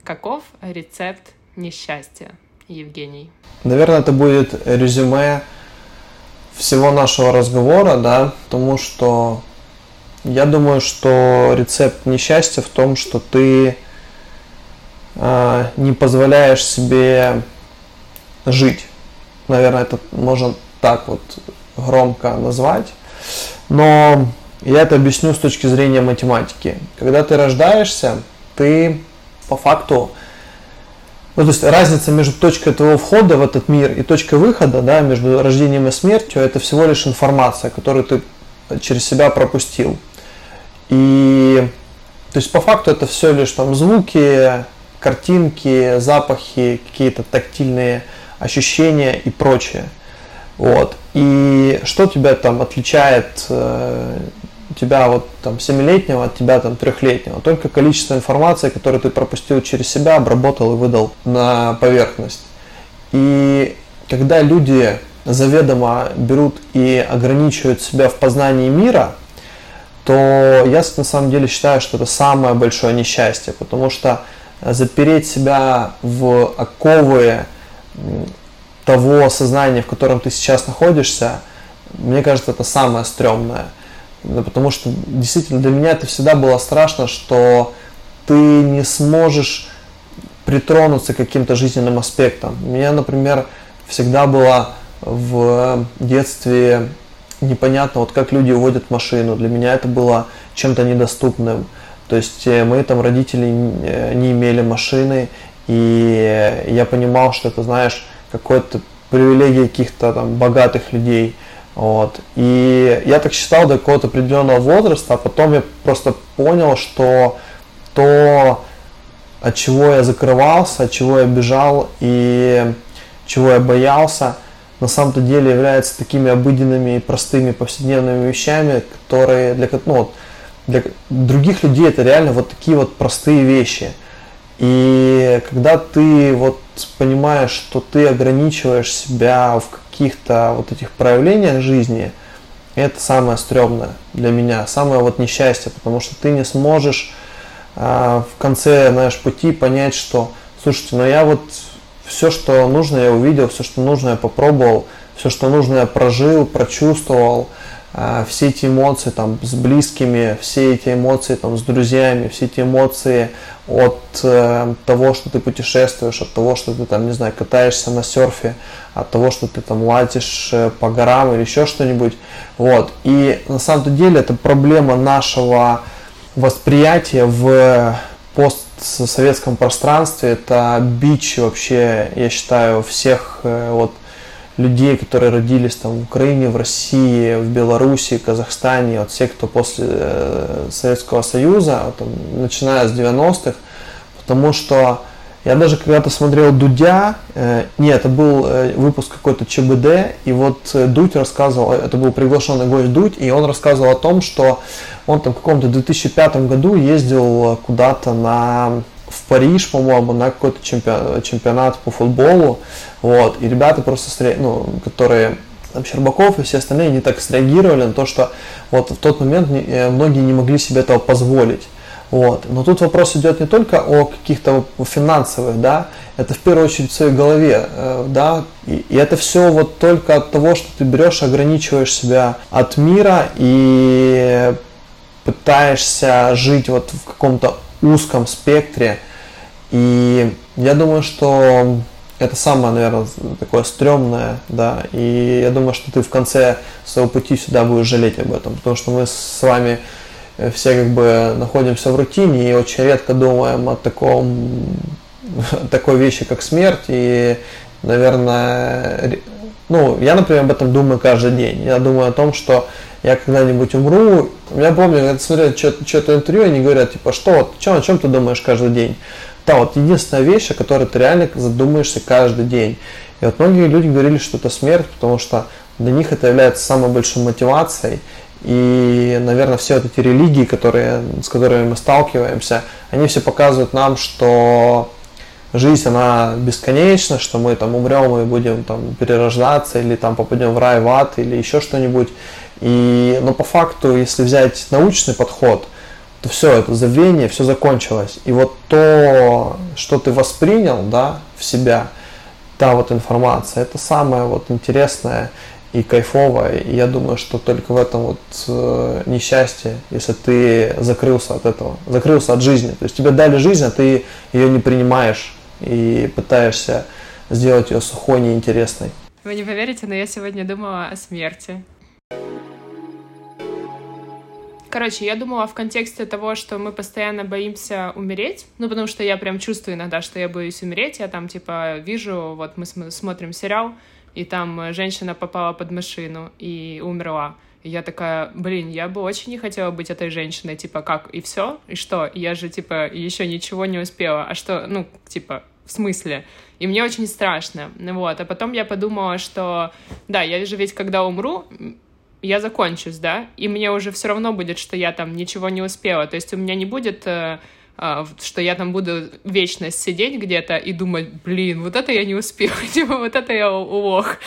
Каков рецепт несчастья, Евгений? Наверное, это будет резюме всего нашего разговора, да, потому что я думаю, что рецепт несчастья в том, что ты э, не позволяешь себе жить. Наверное, это можно так вот громко назвать, но я это объясню с точки зрения математики. Когда ты рождаешься, ты по факту ну, то есть разница между точкой твоего входа в этот мир и точкой выхода, да, между рождением и смертью, это всего лишь информация, которую ты через себя пропустил. И то есть по факту это все лишь там звуки, картинки, запахи, какие-то тактильные ощущения и прочее. Вот. И что тебя там отличает э, тебя вот там 7-летнего от тебя там трехлетнего? Только количество информации, которую ты пропустил через себя, обработал и выдал на поверхность. И когда люди заведомо берут и ограничивают себя в познании мира, то я на самом деле считаю, что это самое большое несчастье, потому что запереть себя в оковы того сознания, в котором ты сейчас находишься, мне кажется, это самое стрёмное. Потому что действительно для меня это всегда было страшно, что ты не сможешь притронуться к каким-то жизненным аспектам. Меня, например, всегда было в детстве непонятно, вот как люди водят машину. Для меня это было чем-то недоступным. То есть э, мои там родители э, не имели машины, и я понимал, что это, знаешь, какой-то привилегия каких-то там богатых людей. Вот. И я так считал до какого-то определенного возраста, а потом я просто понял, что то, от чего я закрывался, от чего я бежал и чего я боялся, на самом-то деле являются такими обыденными и простыми повседневными вещами, которые для, ну, вот, для других людей это реально вот такие вот простые вещи. И когда ты вот понимаешь, что ты ограничиваешь себя в каких-то вот этих проявлениях жизни, это самое стрёмное для меня, самое вот несчастье, потому что ты не сможешь а, в конце, знаешь, пути понять, что, слушайте, ну я вот все, что нужно, я увидел, все, что нужно, я попробовал, все, что нужно, я прожил, прочувствовал, все эти эмоции там с близкими, все эти эмоции там с друзьями, все эти эмоции от э, того, что ты путешествуешь, от того, что ты там, не знаю, катаешься на серфе, от того, что ты там лазишь э, по горам или еще что-нибудь. Вот. И на самом деле это проблема нашего восприятия в постсоветском пространстве. Это бич вообще, я считаю, всех э, вот людей, которые родились там в Украине, в России, в Беларуси, Казахстане, вот все, кто после э, Советского Союза, там, начиная с 90-х, потому что я даже когда-то смотрел Дудя, э, нет, это был э, выпуск какой-то ЧБД, и вот э, Дудь рассказывал, это был приглашенный гость Дудь, и он рассказывал о том, что он там в каком-то 2005 году ездил куда-то на в Париж, по-моему, на какой-то чемпионат, чемпионат по футболу, вот, и ребята просто, ну, которые там Щербаков и все остальные не так среагировали на то, что вот в тот момент многие не могли себе этого позволить. Вот. Но тут вопрос идет не только о каких-то финансовых, да, это в первую очередь в своей голове, э, да, и, и это все вот только от того, что ты берешь, ограничиваешь себя от мира и пытаешься жить вот в каком-то узком спектре. И я думаю, что это самое, наверное, такое стрёмное, да, и я думаю, что ты в конце своего пути сюда будешь жалеть об этом, потому что мы с вами все как бы находимся в рутине и очень редко думаем о таком, <laughs> такой вещи, как смерть. И, наверное, ну, я, например, об этом думаю каждый день. Я думаю о том, что я когда-нибудь умру. Я помню, когда смотрел что-то интервью, они говорят, типа, что, вот, чем, о чем ты думаешь каждый день? Да, вот единственная вещь, о которой ты реально задумаешься каждый день. И вот многие люди говорили, что это смерть, потому что для них это является самой большой мотивацией. И, наверное, все вот эти религии, которые, с которыми мы сталкиваемся, они все показывают нам, что жизнь, она бесконечна, что мы там умрем и будем там перерождаться, или там попадем в рай, в ад, или еще что-нибудь. И, но по факту, если взять научный подход, то все, это забвение, все закончилось. И вот то, что ты воспринял, да, в себя, та вот информация, это самое вот интересное и кайфово. И я думаю, что только в этом вот э, несчастье, если ты закрылся от этого, закрылся от жизни. То есть тебе дали жизнь, а ты ее не принимаешь и пытаешься сделать ее сухой, неинтересной. Вы не поверите, но я сегодня думала о смерти. Короче, я думала в контексте того, что мы постоянно боимся умереть, ну, потому что я прям чувствую иногда, что я боюсь умереть, я там, типа, вижу, вот мы смотрим сериал, и там женщина попала под машину и умерла. И я такая, блин, я бы очень не хотела быть этой женщиной, типа, как, и все, и что? Я же, типа, еще ничего не успела, а что, ну, типа, в смысле? И мне очень страшно, вот, а потом я подумала, что, да, я же ведь, когда умру, я закончусь, да, и мне уже все равно будет, что я там ничего не успела, то есть у меня не будет э, а, что я там буду вечность сидеть где-то и думать, блин, вот это я не успела, <laughs> типа, вот это я лох,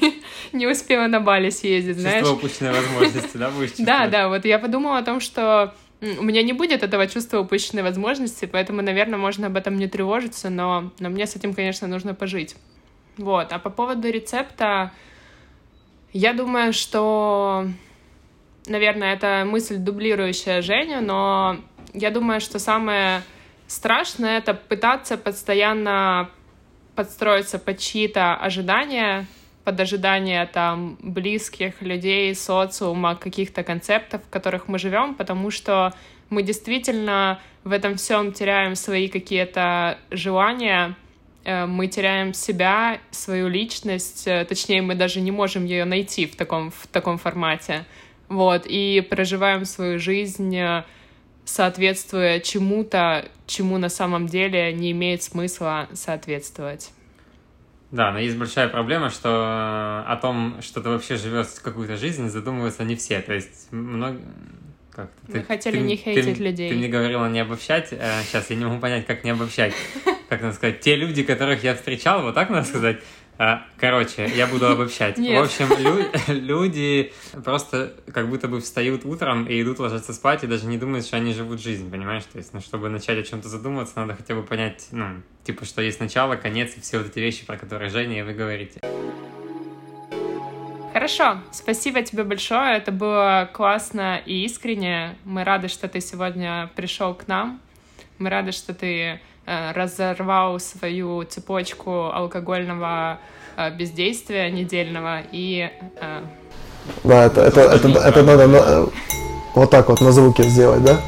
<laughs> не успела на Бали съездить, знаешь. Чувство упущенной возможности, да, будешь <laughs> Да, да, вот я подумала о том, что у меня не будет этого чувства упущенной возможности, поэтому, наверное, можно об этом не тревожиться, но, но мне с этим, конечно, нужно пожить. Вот, а по поводу рецепта, я думаю, что, наверное, это мысль, дублирующая Женю, но я думаю, что самое страшное — это пытаться постоянно подстроиться под чьи-то ожидания, под ожидания там близких людей, социума, каких-то концептов, в которых мы живем, потому что мы действительно в этом всем теряем свои какие-то желания, мы теряем себя, свою личность, э, точнее, мы даже не можем ее найти в таком, в таком формате, вот, и проживаем свою жизнь, э, соответствуя чему-то, чему на самом деле не имеет смысла соответствовать. Да, но есть большая проблема, что о том, что ты вообще живешь какую-то жизнь, задумываются не все. То есть много, как Мы ты, хотели ты, не хейтить ты, людей. Ты мне говорила не обобщать. А сейчас я не могу понять, как не обобщать. <laughs> Как надо сказать? Те люди, которых я встречал, вот так надо сказать. А, короче, я буду обобщать. Нет. В общем, лю- <laughs> люди просто как будто бы встают утром и идут ложиться спать и даже не думают, что они живут жизнь, понимаешь? То есть, ну, чтобы начать о чем-то задумываться, надо хотя бы понять, ну, типа, что есть начало, конец и все вот эти вещи, про которые Женя и вы говорите. Хорошо, спасибо тебе большое. Это было классно и искренне. Мы рады, что ты сегодня пришел к нам. Мы рады, что ты э, разорвал свою цепочку алкогольного э, бездействия недельного и... Э... Да, это, это, это, это, это надо на, вот так вот на звуке сделать, да?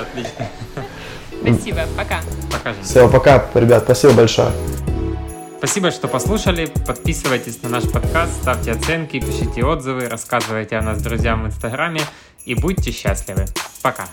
Отлично. Спасибо, пока. Пока. Все, пока, ребят, спасибо большое. Спасибо, что послушали. Подписывайтесь на наш подкаст, ставьте оценки, пишите отзывы, рассказывайте о нас друзьям в Инстаграме и будьте счастливы. Пока.